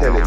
Leave it.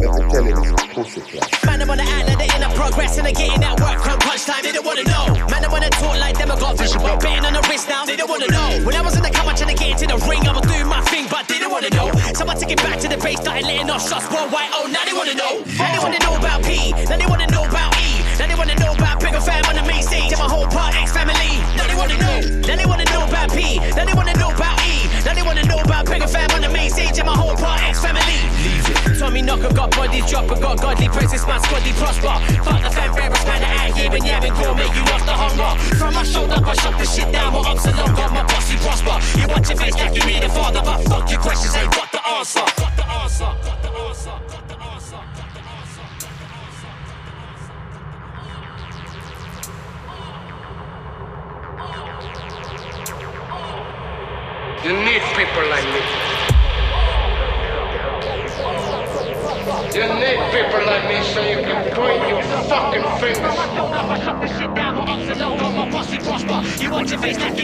Let me tell you this pussy. Man, I'm on the island, they're in the progress and they're getting that work come crunch time. They don't wanna know. Man, I wanna talk like them, I got vision, but betting on the wrist now. They don't wanna know. When I was in the couch trying to get into the ring, I was doing my thing, but they don't wanna know. So I took it back to the base, started letting off shots. White, oh, now they wanna know. Now they wanna know about P. Now they wanna know about E. Now they wanna know about Bigger Fam on the main stage. And my whole part X family. Now they wanna know. Now they wanna know about P. Now they wanna know about E. Now they wanna know about Bigger Fam on the main stage. And my whole part X family. Tommy Knocker got bodies drop and got godly presence, my squaddy prosper. Fuck the fanfarers, man, out here and yabbing gourmet, you lost the hunger. From my shoulder, I shut the shit down, my ups and downs, got my posse prosper. You watch your face like you need a father, but fuck your questions, ain't got the answer, got the answer. You need people like me. You need people like me so you can point your fucking fingers. You watch your face like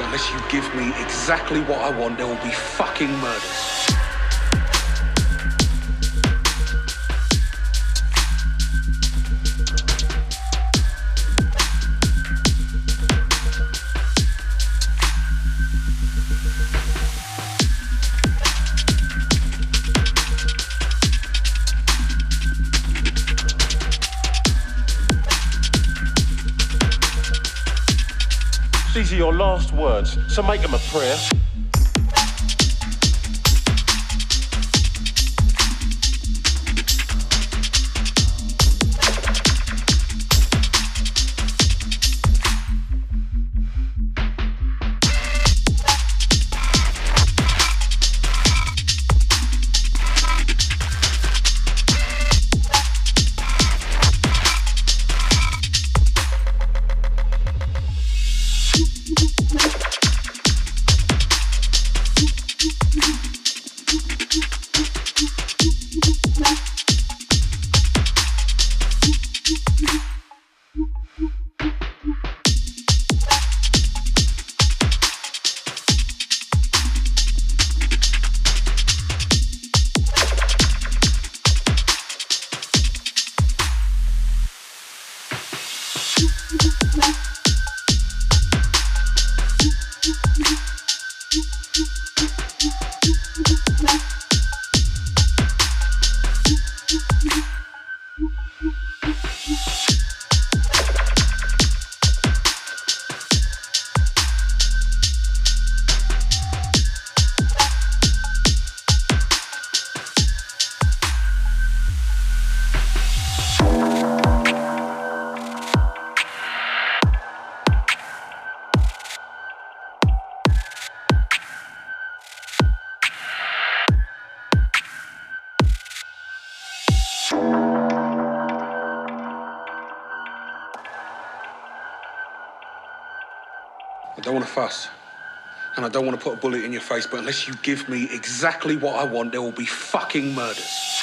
unless you give me exactly what I want, there will be fucking murders. So make them a prayer. Fuss. And I don't want to put a bullet in your face, but unless you give me exactly what I want, there will be fucking murders.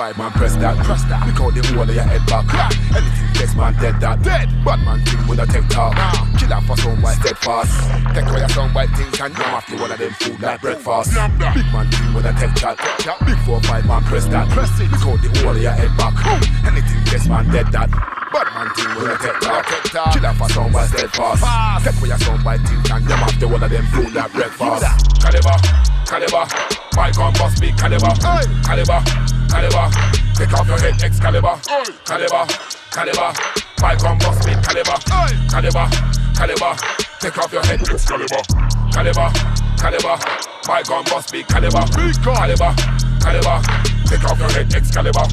Big five man press that, press that. Pick out the whole of your head back. Anything gets man dead that dead. Bad man thing with a tech talk. Kill off for some white steadfast. Take away your some white things and have to one of them food like breakfast. Big man thing with a tech chat. Big four five man press that, press it. Pick out the whole of your head back. Anything gets man dead that. Bad man thing with a take talk. Kill off for some white steadfast. Take away your some white things and have to one of them food like breakfast. Caliber, caliber. My gun must be caliber, caliber, caliber. Take off your head, Excalibur, caliber, caliber. My gun must be caliber, caliber, caliber. Take off your head, Excalibur, caliber, caliber. My gun must be caliber, caliber, caliber. Take off your head, Excalibur,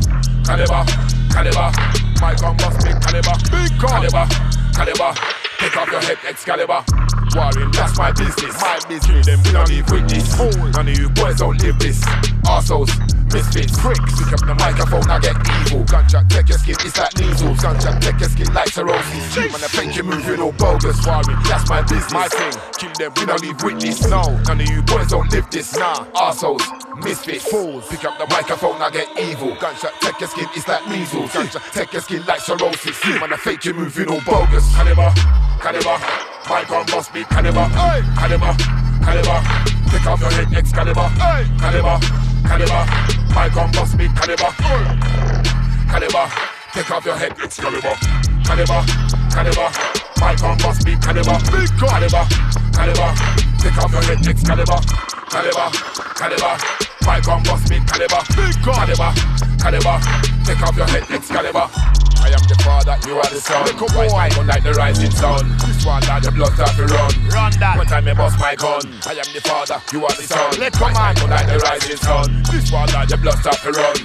caliber, caliber. My gun must be caliber, caliber, caliber. Take off your head, Excalibur. Warring, that's my business. My business. Them we don't with this. None of you boys don't live this. Arseholes, misfits, pricks. Pick up the microphone, I get evil. Gunshot, take your skin, it's like measles. Gunshot, take your skin like cirrhosis. Cheap man, I think you move, you know bogus. Warring, that's my business. My thing. Kill them, we don't live with this. No, none of you boys don't live this. Nah, arseholes, misfits, fools. Pick up the microphone, I get evil. Gunshot, take your skin, it's like measles. Gunshot, take your skin like cirrhosis. Man, I fake you move, you know bogus. Caliber, caliber. My gun must be caliber, caliber, caliber. Take off your head, Excalibur, caliber, caliber. My gun must be caliber, caliber. Take off your head, Excalibur, caliber, caliber. My gun must be caliber, caliber, caliber. Take off your head, Excalibur, caliber, caliber. My gun must be caliber, caliber, caliber. Take off your head, Excalibur. I am the father, you are the son. Boy, I don't like the rising sun. This one like the blood start to run. Run that. One time I bust my gun. I am the father, you are the son. Little man, don't like the rising sun. This one like the blood start to run.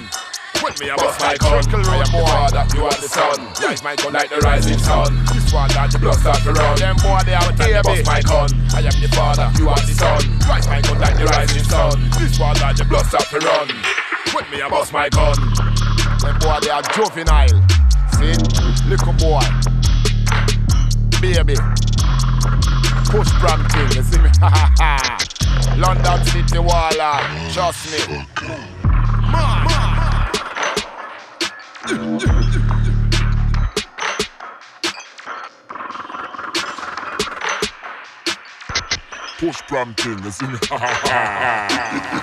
When me a bust my gun, I am the father, you are the son. Rise my gun like the rising sun. This one like the blood start to run. Them boy they are baby. bust my gun. I am the father, you are the son. Rise my gun like the rising sun. This one like the blood start to run. When me a bust my gun. Them boy they are juvenile. See, little boy, baby, push thing. You see me? London City Waller, uh, trust me. Ma, ma. Push thing, you see me?